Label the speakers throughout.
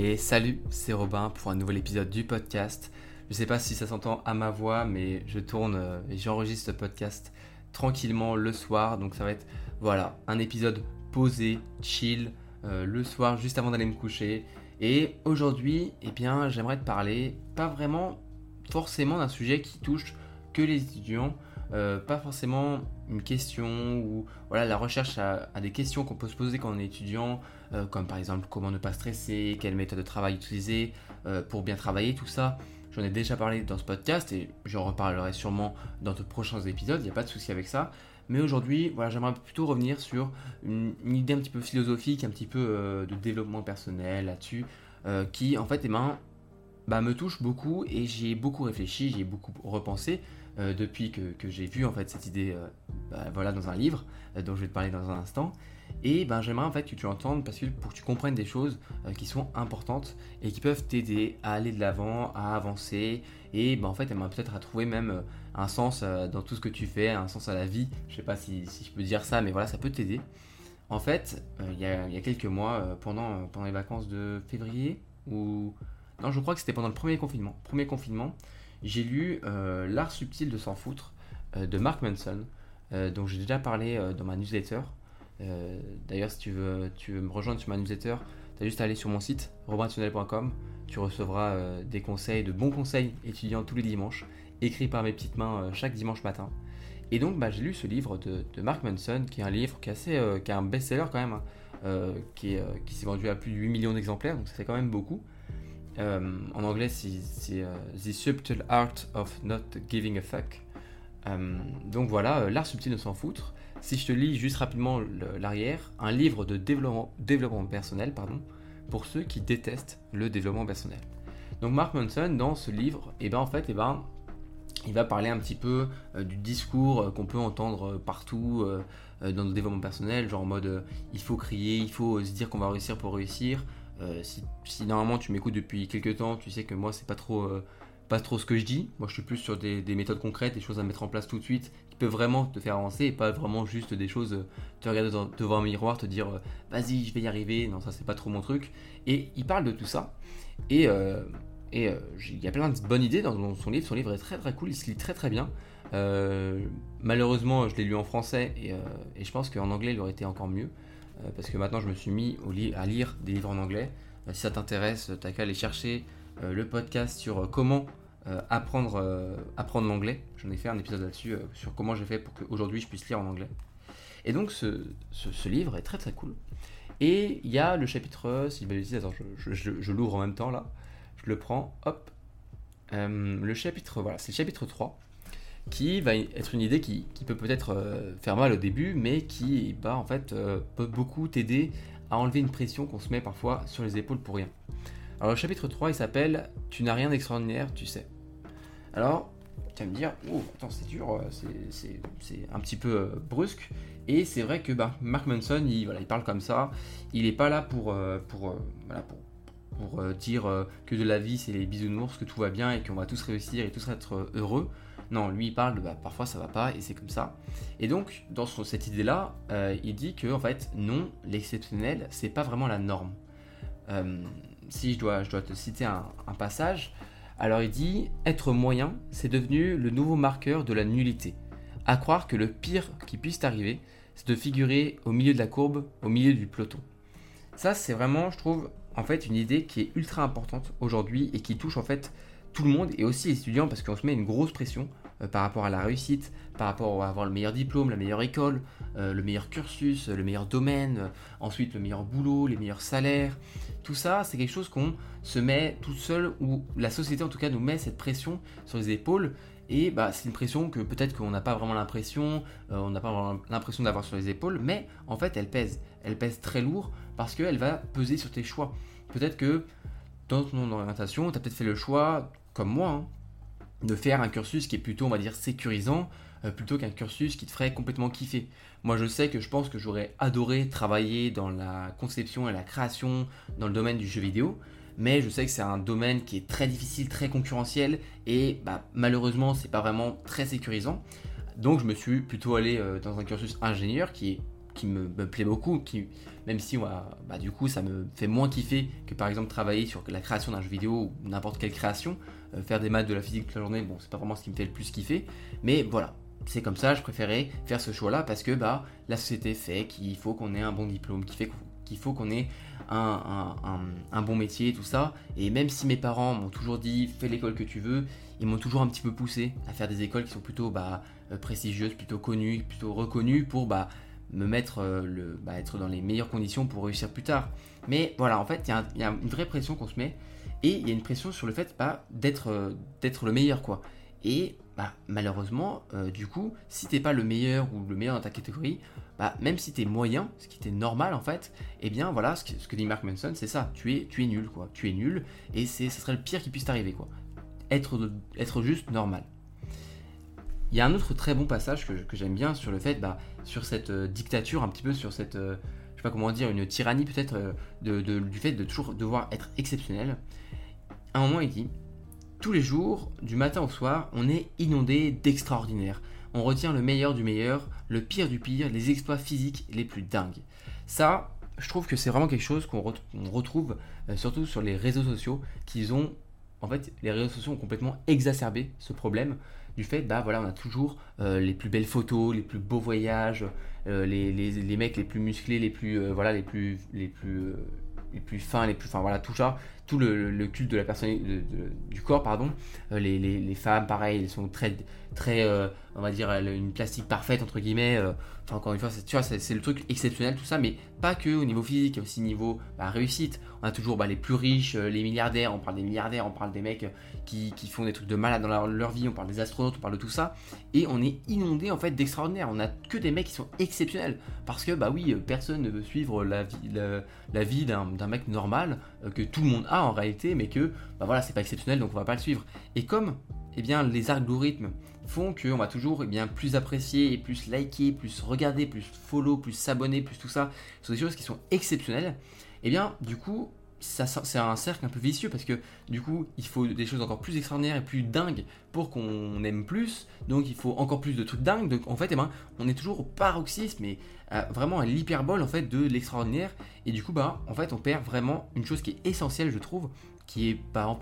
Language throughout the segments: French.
Speaker 1: Et salut, c'est Robin pour un nouvel épisode du podcast. Je sais pas si ça s'entend à ma voix, mais je tourne euh, et j'enregistre ce podcast tranquillement le soir. Donc ça va être voilà un épisode posé, chill, euh, le soir juste avant d'aller me coucher. Et aujourd'hui, eh bien, j'aimerais te parler pas vraiment forcément d'un sujet qui touche que les étudiants, euh, pas forcément une question ou voilà la recherche à, des questions qu'on peut se poser quand on est étudiant, euh, comme par exemple comment ne pas stresser, quelle méthode de travail utiliser euh, pour bien travailler, tout ça. J'en ai déjà parlé dans ce podcast et j'en reparlerai sûrement dans de prochains épisodes, il n'y a pas de souci avec ça. Mais aujourd'hui, voilà, j'aimerais plutôt revenir sur une, idée un petit peu philosophique, un petit peu de développement personnel là-dessus, qui en fait, eh ben, bah, me touche beaucoup et j'y ai beaucoup réfléchi, j'y ai beaucoup repensé. Euh, depuis que, j'ai vu en fait cette idée euh, bah, voilà, dans un livre euh, dont je vais te parler dans un instant. Et ben, j'aimerais en fait que tu entendes parce que pour que tu comprennes des choses qui sont importantes et qui peuvent t'aider à aller de l'avant, à avancer et ben, en fait elle peut-être à trouver même un sens dans tout ce que tu fais, un sens à la vie. Je sais pas si, je peux dire ça, mais voilà, ça peut t'aider. En fait, il y, a, quelques mois, pendant, pendant les vacances de février, ou... Non, je crois que c'était pendant le premier confinement. Premier confinement, j'ai lu euh, L'art subtil de s'en foutre euh, de Mark Manson, euh, dont j'ai déjà parlé dans ma newsletter. D'ailleurs, si tu veux, tu veux me rejoindre sur ma newsletter, tu as juste à aller sur mon site, robintunnel.com. Tu recevras des conseils, de bons conseils étudiants tous les dimanches, écrits par mes petites mains chaque dimanche matin. Et donc, bah, j'ai lu ce livre de, Mark Manson, qui est un livre qui est, assez, qui est un best-seller quand même, hein, qui s'est vendu à plus de 8 millions d'exemplaires, donc ça fait quand même beaucoup. Euh, en anglais, c'est euh, The Subtle Art of Not Giving a Fuck. Euh, donc voilà, l'art subtil de s'en foutre. Si je te lis juste rapidement l'arrière, un livre de développement, personnel, pardon, pour ceux qui détestent le développement personnel. Donc Mark Manson, dans ce livre, eh ben en fait, eh ben, il va parler un petit peu du discours qu'on peut entendre partout dans le développement personnel, genre en mode il faut crier, il faut se dire qu'on va réussir pour réussir, euh, si, normalement tu m'écoutes depuis quelques temps, tu sais que moi c'est pas trop, euh, pas trop ce que je dis. Moi je suis plus sur des, méthodes concrètes, des choses à mettre en place tout de suite qui peuvent vraiment te faire avancer et pas vraiment juste des choses, euh, te regarder devant un miroir, te dire vas-y je vais y arriver. Non, ça c'est pas trop mon truc. Et il parle de tout ça. Et et il y a plein de bonnes idées dans, son livre. Son livre est très très cool, il se lit très très bien. malheureusement, je l'ai lu en français et, et je pense qu'en anglais il aurait été encore mieux. Euh, parce que maintenant je me suis mis à lire des livres en anglais. Euh, si ça t'intéresse, t'as qu'à aller chercher euh, le podcast sur comment apprendre, apprendre l'anglais. J'en ai fait un épisode là-dessus sur comment j'ai fait pour qu'aujourd'hui je puisse lire en anglais. Et donc ce, ce, livre est très très cool. Et il y a le chapitre, si je, l'ouvre en même temps là, je le prends, hop. le chapitre, voilà, c'est le chapitre 3 qui va être une idée qui, peut peut-être euh, faire mal au début, mais qui bah, en fait, euh, peut beaucoup t'aider à enlever une pression qu'on se met parfois sur les épaules pour rien. Alors le chapitre 3, il s'appelle Tu n'as rien d'extraordinaire, tu sais. Alors, tu vas me dire, oh, attends, c'est dur, euh, c'est un petit peu brusque. Et c'est vrai que bah, Mark Manson, il, voilà, il parle comme ça. Il n'est pas là pour, pour, dire que de la vie, c'est les bisounours, que tout va bien et qu'on va tous réussir et tous être heureux. Non, lui il parle de bah, parfois ça va pas et c'est comme ça. Et donc dans cette idée-là, euh, il dit que en fait non, l'exceptionnel c'est pas vraiment la norme. Euh, si je dois, je dois te citer un, passage, alors il dit être moyen c'est devenu le nouveau marqueur de la nullité. À croire que le pire qui puisse t'arriver, c'est de figurer au milieu de la courbe, au milieu du peloton. Ça c'est vraiment, je trouve, en fait une idée qui est ultra importante aujourd'hui et qui touche en fait tout le monde et aussi les étudiants parce qu'on se met une grosse pression euh, par rapport à la réussite, par rapport à avoir le meilleur diplôme, la meilleure école, euh, le meilleur cursus, le meilleur domaine, euh, ensuite le meilleur boulot, les meilleurs salaires. Tout ça, c'est quelque chose qu'on se met tout seul ou la société en tout cas nous met cette pression sur les épaules et bah, c'est une pression que peut-être qu'on n'a pas vraiment l'impression, on n'a pas vraiment l'impression d'avoir sur les épaules, mais en fait elle pèse. Elle pèse très lourd parce qu'elle va peser sur tes choix. Peut-être que dans ton orientation, tu as peut-être fait le choix, moi, hein, de faire un cursus qui est plutôt, on va dire, sécurisant, euh, plutôt qu'un cursus qui te ferait complètement kiffer. Moi, je sais que je pense que j'aurais adoré travailler dans la conception et la création dans le domaine du jeu vidéo, mais je sais que c'est un domaine qui est très difficile, très concurrentiel, et bah, malheureusement, c'est pas vraiment très sécurisant. Donc, je me suis plutôt allé euh, dans un cursus ingénieur qui est qui me, plaît beaucoup, qui, même si bah, du coup ça me fait moins kiffer que par exemple travailler sur la création d'un jeu vidéo ou n'importe quelle création, euh, faire des maths de la physique toute la journée, bon c'est pas vraiment ce qui me fait le plus kiffer, mais voilà, c'est comme ça, je préférais faire ce choix-là parce que bah, la société fait qu'il faut qu'on ait un bon diplôme, qu'il faut qu'on ait un, bon métier, tout ça. Et même si mes parents m'ont toujours dit fais l'école que tu veux, ils m'ont toujours un petit peu poussé à faire des écoles qui sont plutôt bah, euh, prestigieuses, plutôt connues, plutôt reconnues pour bah, me mettre euh, le, bah, être dans les meilleures conditions pour réussir plus tard. Mais voilà, en fait, il y, a une vraie pression qu'on se met et il y a une pression sur le fait bah, d'être euh, d'être le meilleur quoi. Et bah, malheureusement, du coup, si t'es pas le meilleur ou le meilleur dans ta catégorie, bah, même si tu es moyen, ce qui était normal en fait, eh bien voilà, ce que, dit Mark Manson, c'est ça, tu es, tu es nul quoi, tu es nul, et c'est, ce serait le pire qui puisse t'arriver quoi. Être juste normal. Il y a un autre très bon passage que, j'aime bien sur le fait, bah, sur cette euh, dictature, un petit peu sur cette, euh, je sais pas comment dire, une tyrannie peut-être, euh, de, du fait de toujours devoir être exceptionnel. À un moment, il dit, tous les jours, du matin au soir, on est inondé d'extraordinaire on retient le meilleur du meilleur, le pire du pire, les exploits physiques les plus dingues. Ça, je trouve que c'est vraiment quelque chose qu'on retrouve euh, surtout sur les réseaux sociaux, qu'ils ont, en fait, les réseaux sociaux ont complètement exacerbé ce problème du fait, bah voilà, on a toujours euh, les plus belles photos, les plus beaux voyages, euh, les, mecs les plus musclés, les plus, voilà, les plus, les plus, les plus fins, les plus, enfin voilà, tout ça, tout le, culte de la personne, du corps, pardon. les, les, femmes, pareil, elles sont très, très, euh, on va dire, une plastique parfaite, entre guillemets. Euh, enfin, encore une fois, tu vois, c'est le truc exceptionnel, tout ça, mais pas que au niveau physique, aussi niveau bah, réussite. On a toujours bah, les plus riches, euh, les milliardaires, on parle des milliardaires, on parle des mecs qui, font des trucs de malade dans leur, vie, on parle des astronautes, on parle de tout ça. Et on est inondé, en fait, d'extraordinaire. On a que des mecs qui sont exceptionnels. Parce que, bah oui, personne ne veut suivre la vie, la, vie d'un mec normal, que tout le monde a en réalité, mais que, bah voilà, c'est pas exceptionnel, donc on va pas le suivre. Et comme eh bien, les algorithmes font qu'on va toujours eh bien, plus apprécier plus liker, plus regarder, plus follow, plus s'abonner, plus tout ça, ce sont des choses qui sont exceptionnelles. Et eh bien, du coup, c'est un cercle un peu vicieux parce que du coup, il faut des choses encore plus extraordinaires et plus dingues pour qu'on aime plus. Donc, il faut encore plus de trucs dingues. Donc, en fait, eh ben, on est toujours au paroxysme et euh, vraiment à l'hyperbole en fait de l'extraordinaire. Et du coup, bah, en fait, on perd vraiment une chose qui est essentielle, je trouve, qui est bah,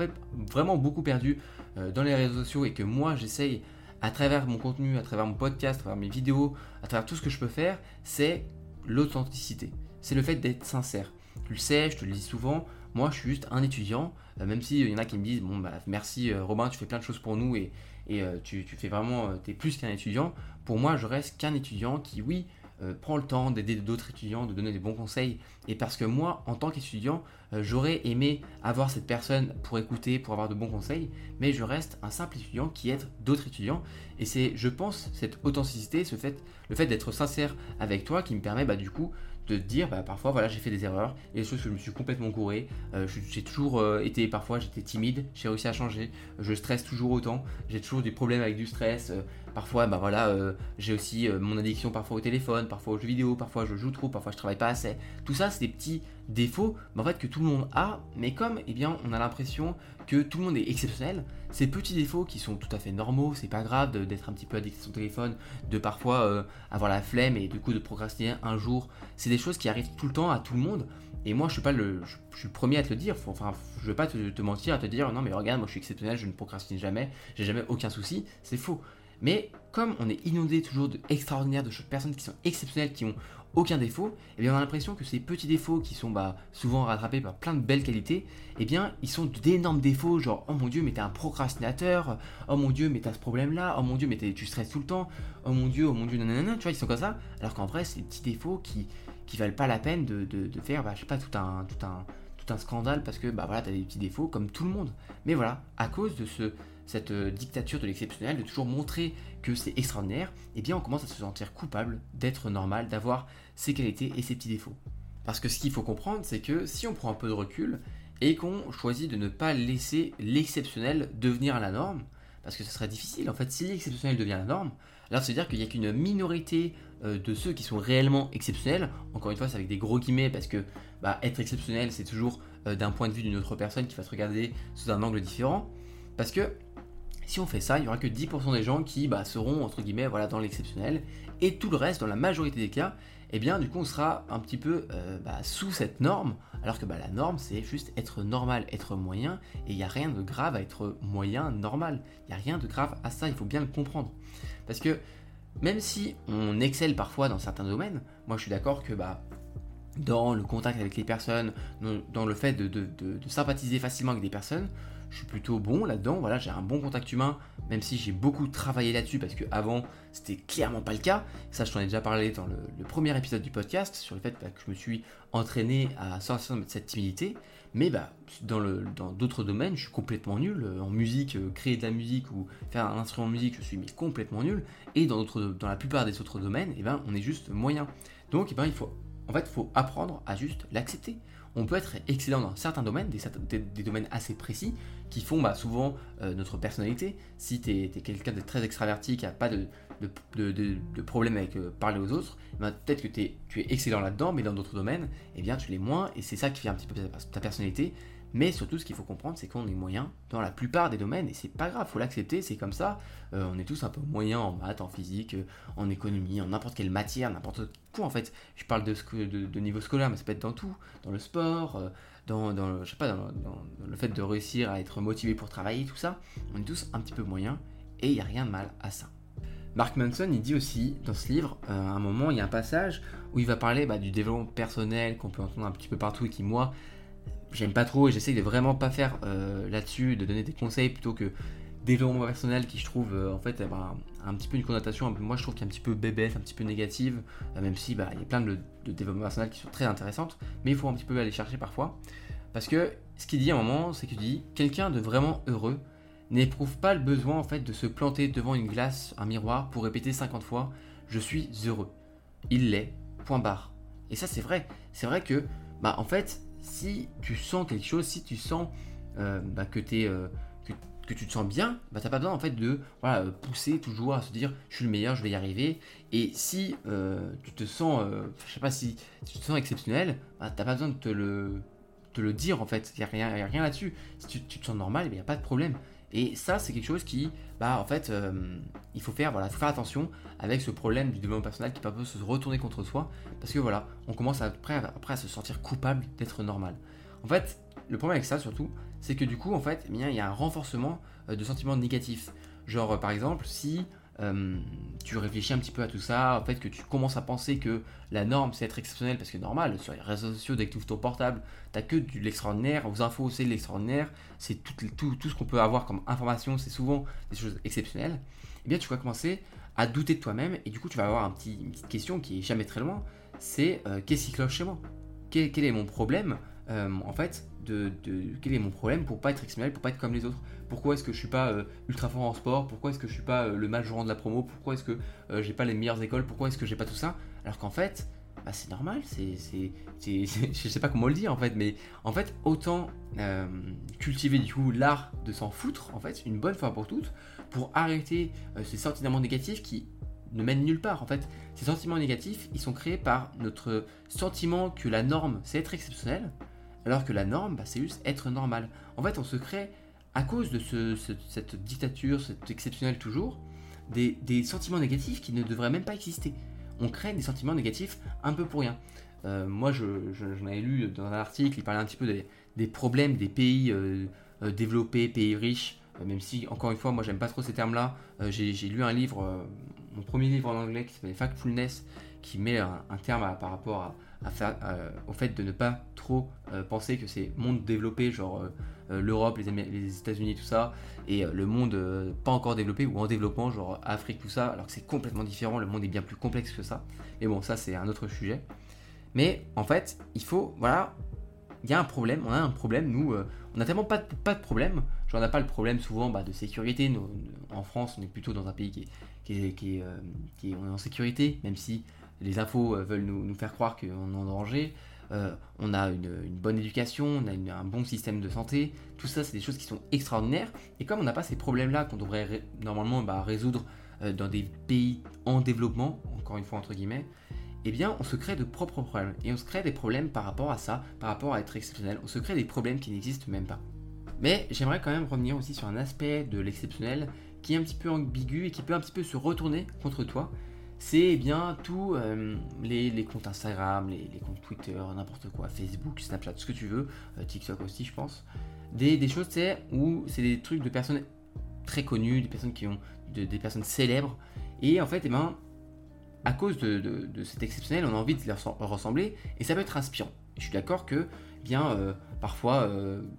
Speaker 1: vraiment beaucoup perdu euh, dans les réseaux sociaux et que moi j'essaye à travers mon contenu, à travers mon podcast, à travers mes vidéos, à travers tout ce que je peux faire, c'est l'authenticité. C'est le fait d'être sincère. Tu le sais, je te le dis souvent, moi je suis juste un étudiant, euh, même s'il y en a qui me disent, bon bah merci euh, Robin, tu fais plein de choses pour nous et, et tu, tu, fais vraiment, tu es plus qu'un étudiant. Pour moi, je reste qu'un étudiant qui, oui, euh, prends le temps d'aider d'autres étudiants, de donner des bons conseils. Et parce que moi, en tant qu'étudiant, euh, j'aurais aimé avoir cette personne pour écouter, pour avoir de bons conseils, mais je reste un simple étudiant qui aide d'autres étudiants. Et c'est, je pense, cette authenticité, ce fait, le fait d'être sincère avec toi qui me permet bah, du coup de dire bah, parfois voilà j'ai fait des erreurs et des choses que je me suis complètement gouré euh, j'ai toujours été parfois j'étais timide j'ai réussi à changer je stresse toujours autant j'ai toujours des problèmes avec du stress Parfois, bah voilà, euh, j'ai aussi euh, mon addiction parfois au téléphone, parfois aux jeux vidéo, parfois je joue trop, parfois je travaille pas assez. Tout ça, des petits défauts, en fait que tout le monde a, mais comme, eh bien, on a l'impression que tout le monde est exceptionnel, ces petits défauts qui sont tout à fait normaux, c'est pas grave d'être un petit peu addict à son téléphone, de parfois euh, avoir la flemme et du coup de procrastiner un jour, c'est des choses qui arrivent tout le temps à tout le monde. Et moi, je suis pas le, je, suis le premier à te le dire. enfin, je vais pas te, te, mentir à te dire non mais regarde, moi je suis exceptionnel, je ne procrastine jamais, j'ai jamais aucun souci. C'est faux. Mais comme on est inondé toujours d'extraordinaires, de personnes qui sont exceptionnelles, qui ont aucun défaut, eh bien on a l'impression que ces petits défauts qui sont bah, souvent rattrapés par plein de belles qualités, eh bien ils sont d'énormes défauts, genre oh mon dieu mais t'es un procrastinateur, oh mon dieu mais t'as ce problème là, oh mon dieu mais tu stresses tout le temps, oh mon dieu, oh mon dieu, nanana, tu vois, ils sont comme ça, alors qu'en vrai c'est des petits défauts qui, qui valent pas la peine de, de, faire, bah, je sais pas, tout un, tout un, tout un scandale parce que bah voilà, t'as des petits défauts comme tout le monde. Mais voilà, à cause de ce cette euh, dictature de l'exceptionnel, de toujours montrer que c'est extraordinaire, eh bien on commence à se sentir coupable d'être normal, d'avoir ses qualités et ses petits défauts. Parce que ce qu'il faut comprendre, c'est que si on prend un peu de recul et qu'on choisit de ne pas laisser l'exceptionnel devenir la norme, parce que ce serait difficile en fait, si l'exceptionnel devient la norme, alors ça veut dire qu'il n'y a qu'une minorité euh, de ceux qui sont réellement exceptionnels, encore une fois c'est avec des gros guillemets parce que bah, être exceptionnel c'est toujours euh, d'un point de vue d'une autre personne qui va se regarder sous un angle différent, parce que si on fait ça, il n'y aura que 10% des gens qui bah, seront entre guillemets voilà, dans l'exceptionnel, et tout le reste, dans la majorité des cas, eh bien du coup on sera un petit peu euh, bah, sous cette norme, alors que bah, la norme c'est juste être normal, être moyen, et il n'y a rien de grave à être moyen, normal. Il n'y a rien de grave à ça, il faut bien le comprendre. Parce que même si on excelle parfois dans certains domaines, moi je suis d'accord que dans le contact avec les personnes, dans le fait de sympathiser facilement avec des personnes, je suis plutôt bon là-dedans. Voilà, j'ai un bon contact humain, même si j'ai beaucoup travaillé là-dessus parce que avant c'était clairement pas le cas. Ça, je t'en ai déjà parlé dans le, premier épisode du podcast sur le fait bah, que je me suis entraîné à sortir de cette timidité. Mais bah, dans, d'autres domaines, je suis complètement nul. En musique, euh, créer de la musique ou faire un instrument de musique, je suis mais complètement nul. Et dans, dans la plupart des autres domaines, eh ben, on est juste moyen. Donc, eh ben, il faut, en fait, faut apprendre à juste l'accepter on peut être excellent dans certains domaines, des, domaines assez précis, qui font bah, souvent euh, notre personnalité. Si tu es, quelqu'un de très extraverti, qui n'a pas de, de, problème avec euh, parler aux autres, eh ben, peut-être que tu es excellent là-dedans, mais dans d'autres domaines, eh bien, tu l'es moins, et c'est ça qui fait un petit peu ta personnalité. Mais surtout, ce qu'il faut comprendre, c'est qu'on est moyen dans la plupart des domaines, et c'est pas grave, faut l'accepter, c'est comme ça. Euh, on est tous un peu moyens en maths, en physique, euh, en économie, en n'importe quelle matière, n'importe quoi en fait. Je parle de, de, niveau scolaire, mais ça peut être dans tout, dans le sport, euh, dans, le fait de réussir à être motivé pour travailler, tout ça. On est tous un petit peu moyens, et il n'y a rien de mal à ça. Mark Manson, il dit aussi dans ce livre, à un moment, il y a un passage où il va parler bah, du développement personnel qu'on peut entendre un petit peu partout et qui, moi, j'aime pas trop et j'essaye de vraiment pas faire euh, là-dessus, de donner des conseils plutôt que développement personnel qui je trouve euh, en fait un, petit peu une connotation, moi je trouve qu'il est un petit peu bébête, un petit peu négative, euh, même si bah, il y a plein de, développement personnel qui sont très intéressantes, mais il faut un petit peu aller chercher parfois. Parce que ce qu'il dit à un moment, c'est qu'il dit quelqu'un de vraiment heureux n'éprouve pas le besoin en fait de se planter devant une glace, un miroir pour répéter 50 fois je suis heureux. Il l'est, point barre. Et ça c'est vrai. C'est vrai que bah en fait si tu sens quelque chose, si tu sens euh, bah, euh, que, tu te sens bien, bah, tu n'as pas besoin en fait de euh, pousser toujours à se dire je suis le meilleur, je vais y arriver. Et si tu te sens, je si, tu sens exceptionnel, bah, tu n'as pas besoin de te le, dire en fait. Il n'y a rien, rien là-dessus. Si tu, tu, te sens normal, il n'y a pas de problème. Et ça, c'est quelque chose qui, bah, en fait, euh, il faut faire, voilà, faire attention avec ce problème du développement personnel qui peut se retourner contre soi, parce que voilà, on commence après, après à se sentir coupable d'être normal. En fait, le problème avec ça, surtout, c'est que du coup, en fait, eh il y a un renforcement euh, de sentiments négatifs. Genre, par exemple, si euh, tu réfléchis un petit peu à tout ça, en fait que tu commences à penser que la norme c'est être exceptionnel parce que normal, sur les réseaux sociaux, dès que tu ouvres ton portable, t'as que de l'extraordinaire, aux infos c'est de l'extraordinaire, c'est tout, tout, tout, ce qu'on peut avoir comme information, c'est souvent des choses exceptionnelles, et eh bien tu vas commencer à douter de toi-même et du coup tu vas avoir un petit, une petite question qui est jamais très loin, c'est euh, qu'est-ce qui cloche chez moi? Quel, est mon problème? Euh, en fait de, quel est mon problème pour pas être exceptionnel, pour pas être comme les autres? Pourquoi est-ce que je suis pas euh, ultra fort en sport? Pourquoi est-ce que je suis pas euh, le mal joueur de la promo? Pourquoi est-ce que j'ai pas les meilleures écoles? Pourquoi est-ce que j'ai pas tout ça? Alors qu'en fait, bah, c'est normal, c'est, c'est, je sais pas comment le dire en fait, mais en fait, autant cultiver du coup l'art de s'en foutre, en fait, une bonne fois pour toutes, pour arrêter ces sentiments négatifs qui ne mènent nulle part. En fait, ces sentiments négatifs, ils sont créés par notre sentiment que la norme, c'est être exceptionnel, alors que la norme, bah, c'est juste être normal. En fait, on se crée, à cause de cette dictature, cet exceptionnel toujours, des, sentiments négatifs qui ne devraient même pas exister. On crée des sentiments négatifs un peu pour rien. Euh, moi, j'en je, avais lu dans un article, il parlait un petit peu des, problèmes des pays euh, euh, développés, pays riches, même si, encore une fois, moi, j'aime pas trop ces termes-là. J'ai lu un livre, mon premier livre en anglais qui s'appelle Factfulness, qui met un, terme par rapport euh, au fait de ne pas trop euh, penser que c'est monde développé, genre euh, l'Europe, les, États-Unis, tout ça, et le monde pas encore développé ou en développement, genre Afrique, tout ça, alors que c'est complètement différent, le monde est bien plus complexe que ça. Et bon, ça c'est un autre sujet. Mais en fait, il faut, voilà, il y a un problème, on a un problème, nous, on n'a tellement pas de, pas de problème, genre on n'a pas le problème souvent bah, de sécurité, en France on est plutôt dans un pays qui est, est, qui est, qui est en sécurité, même si les infos euh, veulent nous, faire croire qu'on est en danger. Euh, on a une, bonne éducation, on a un bon système de santé. Tout ça, c'est des choses qui sont extraordinaires. Et comme on n'a pas ces problèmes-là qu'on devrait normalement bah, résoudre euh, dans des pays en développement, encore une fois entre guillemets, eh bien, on se crée de propres problèmes. Et on se crée des problèmes par rapport à ça, par rapport à être exceptionnel. On se crée des problèmes qui n'existent même pas. Mais j'aimerais quand même revenir aussi sur un aspect de l'exceptionnel qui est un petit peu ambigu et qui peut un petit peu se retourner contre toi c'est eh bien tous euh, les, comptes Instagram, les, comptes Twitter, n'importe quoi, Facebook, Snapchat, ce que tu veux, euh, TikTok aussi, je pense. Des, choses, c'est où c'est des trucs de personnes très connues, des personnes qui ont des personnes célèbres. Et en fait, eh ben, à cause de, cet exceptionnel, on a envie de leur ressembler et ça peut être inspirant. je suis d'accord que bien euh, parfois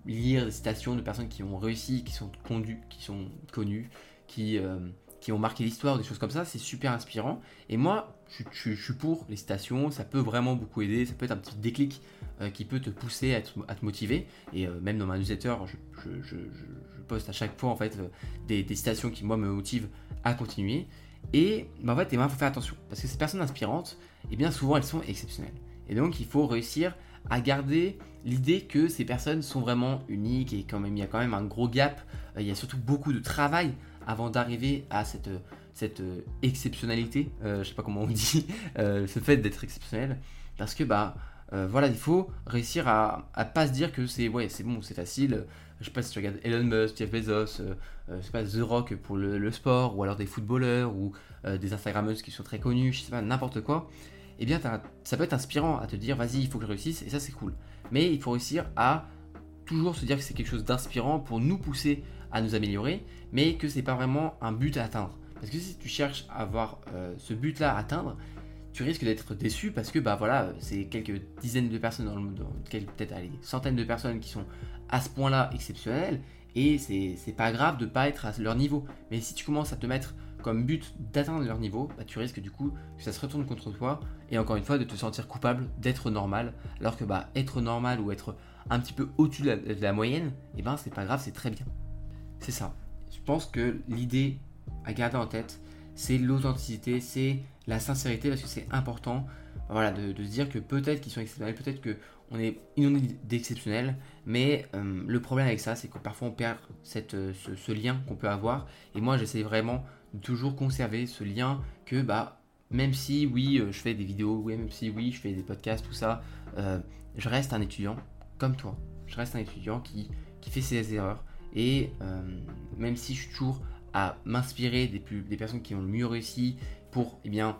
Speaker 1: lire des citations de personnes qui ont réussi, qui sont, conduits, qui sont connues, qui qui ont marqué l'histoire, des choses comme ça, c'est super inspirant. Et moi, je, suis pour les citations, ça peut vraiment beaucoup aider, ça peut être un petit déclic euh, qui peut te pousser à te, motiver. Et euh, même dans ma newsletter, je, poste à chaque fois en fait euh, des, citations qui moi me motivent à continuer. Et bah, en fait, il faut faire attention parce que ces personnes inspirantes, et eh bien souvent elles sont exceptionnelles. Et donc il faut réussir à garder l'idée que ces personnes sont vraiment uniques et quand même il y a quand même un gros gap, il y a surtout beaucoup de travail avant d'arriver à cette, euh, exceptionnalité, euh, je sais pas comment on dit, euh, ce fait d'être exceptionnel, parce que bah voilà, il faut réussir à, à pas se dire que c'est ouais, c'est bon, c'est facile. Je sais pas si tu regardes Elon Musk, Jeff Bezos, je sais pas The Rock pour le, sport, ou alors des footballeurs ou des Instagrammeuses qui sont très connus, je sais pas n'importe quoi. Eh bien, ça peut être inspirant à te dire, vas-y, il faut que je réussisse, et ça c'est cool. Mais il faut réussir à toujours se dire que c'est quelque chose d'inspirant pour nous pousser à nous améliorer, mais que c'est pas vraiment un but à atteindre. Parce que si tu cherches à avoir euh, ce but-là à atteindre, tu risques d'être déçu parce que bah voilà, c'est quelques dizaines de personnes dans le monde, peut-être centaines de personnes qui sont à ce point-là exceptionnelles, et c'est pas grave de pas être à leur niveau. Mais si tu commences à te mettre comme but d'atteindre leur niveau, bah, tu risques du coup que ça se retourne contre toi et encore une fois de te sentir coupable d'être normal, alors que bah être normal ou être un petit peu au-dessus de, la moyenne, et eh ben c'est pas grave, c'est très bien. C'est ça. Je pense que l'idée à garder en tête, c'est l'authenticité, c'est la sincérité, parce que c'est important de, se dire que peut-être qu'ils sont exceptionnels, peut-être qu'on est inondé d'exceptionnels, mais euh, le problème avec ça, c'est que parfois on perd euh, ce, lien qu'on peut avoir. Et moi, j'essaie vraiment de toujours conserver ce lien que, bah, même si, oui, euh, je fais des vidéos, oui, même si, oui, je fais des podcasts, tout ça, je reste un étudiant comme toi. Je reste un étudiant qui fait ses erreurs, et euh, même si je suis toujours à m'inspirer des, personnes qui ont le mieux réussi pour eh bien,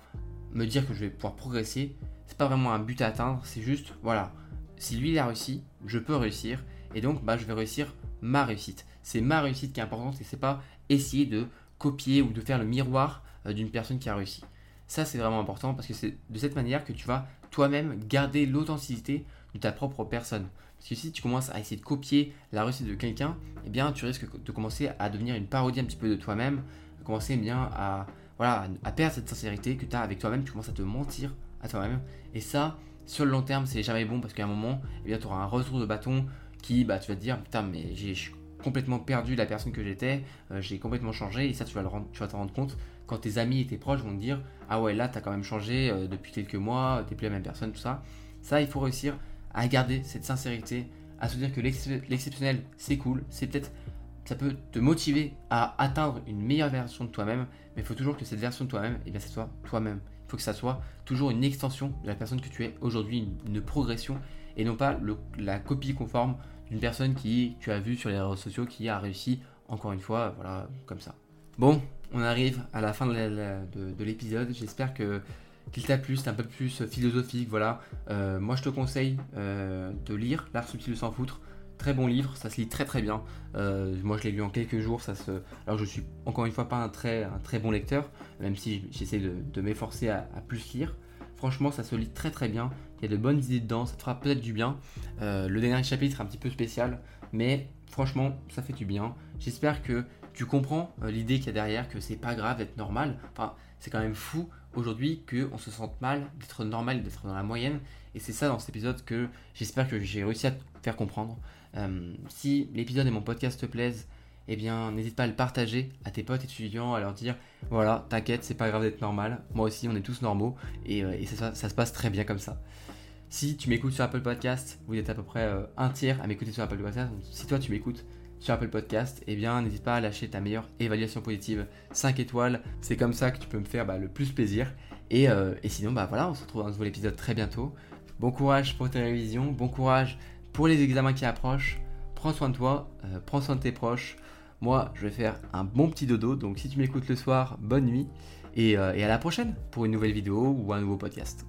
Speaker 1: me dire que je vais pouvoir progresser, c'est pas vraiment un but à atteindre, c'est juste, voilà, si lui il a réussi, je peux réussir, et donc bah, je vais réussir ma réussite. C'est ma réussite qui est importante et c'est pas essayer de copier ou de faire le miroir euh, d'une personne qui a réussi. Ça c'est vraiment important parce que c'est de cette manière que tu vas toi-même garder l'authenticité de ta propre personne. Parce que si tu commences à essayer de copier la réussite de quelqu'un, eh bien tu risques de commencer à devenir une parodie un petit peu de toi-même, commencer eh bien à, voilà, à perdre cette sincérité que tu as avec toi-même, tu commences à te mentir à toi-même. Et ça, sur le long terme, c'est jamais bon parce qu'à un moment, eh bien tu auras un retour de bâton qui, bah, tu vas te dire, putain, mais j'ai complètement perdu la personne que j'étais, euh, j'ai complètement changé, et ça tu vas, le rendre, tu vas t'en rendre compte quand tes amis et tes proches vont te dire, ah ouais, là tu as quand même changé euh, depuis quelques mois, t'es plus la même personne, tout ça. Ça, il faut réussir à garder cette sincérité, à se dire que l'exceptionnel c'est cool, c'est peut-être ça peut te motiver à atteindre une meilleure version de toi-même, mais il faut toujours que cette version de toi-même, eh bien, ça soit toi-même. Il faut que ça soit toujours une extension de la personne que tu es aujourd'hui, une, progression, et non pas la copie conforme d'une personne qui tu as vu sur les réseaux sociaux qui a réussi, encore une fois, voilà, comme ça. Bon, on arrive à la fin de l'épisode. J'espère qu'il t'a plu, c'est un peu plus philosophique, voilà. Euh, moi je te conseille euh, de lire L'art subtil de s'en foutre. Très bon livre, ça se lit très très bien. Euh, moi je l'ai lu en quelques jours, ça se. Alors je suis encore une fois pas un très, bon lecteur, même si j'essaie de, m'efforcer à, plus lire. Franchement ça se lit très très bien, il y a de bonnes idées dedans, ça te fera peut-être du bien. le dernier chapitre est un petit peu spécial, mais franchement ça fait du bien. J'espère que tu comprends l'idée qu'il y a derrière, que c'est pas grave d'être normal. Enfin, c'est quand même fou aujourd'hui qu'on se sente mal d'être normal, d'être dans la moyenne. Et c'est ça dans cet épisode que j'espère que j'ai réussi à te faire comprendre. Euh, si l'épisode et mon podcast te plaisent, eh bien n'hésite pas à le partager à tes potes étudiants, à leur dire voilà, t'inquiète, c'est pas grave d'être normal. Moi aussi, on est tous normaux et, euh, ça, se passe très bien comme ça. Si tu m'écoutes sur Apple Podcast, vous êtes à peu près euh, un tiers à m'écouter sur Apple Podcast. si toi tu m'écoutes sur Apple Podcast, eh bien n'hésite pas à lâcher ta meilleure évaluation positive 5 étoiles. C'est comme ça que tu peux me faire bah, le plus plaisir. Euh, et, sinon, bah voilà, on se retrouve dans un nouvel épisode très bientôt. Bon courage pour tes révisions, bon courage pour les examens qui approchent. Prends soin de toi, euh, prends soin de tes proches. Moi, je vais faire un bon petit dodo, donc si tu m'écoutes le soir, bonne nuit. et à la prochaine pour une nouvelle vidéo ou un nouveau podcast.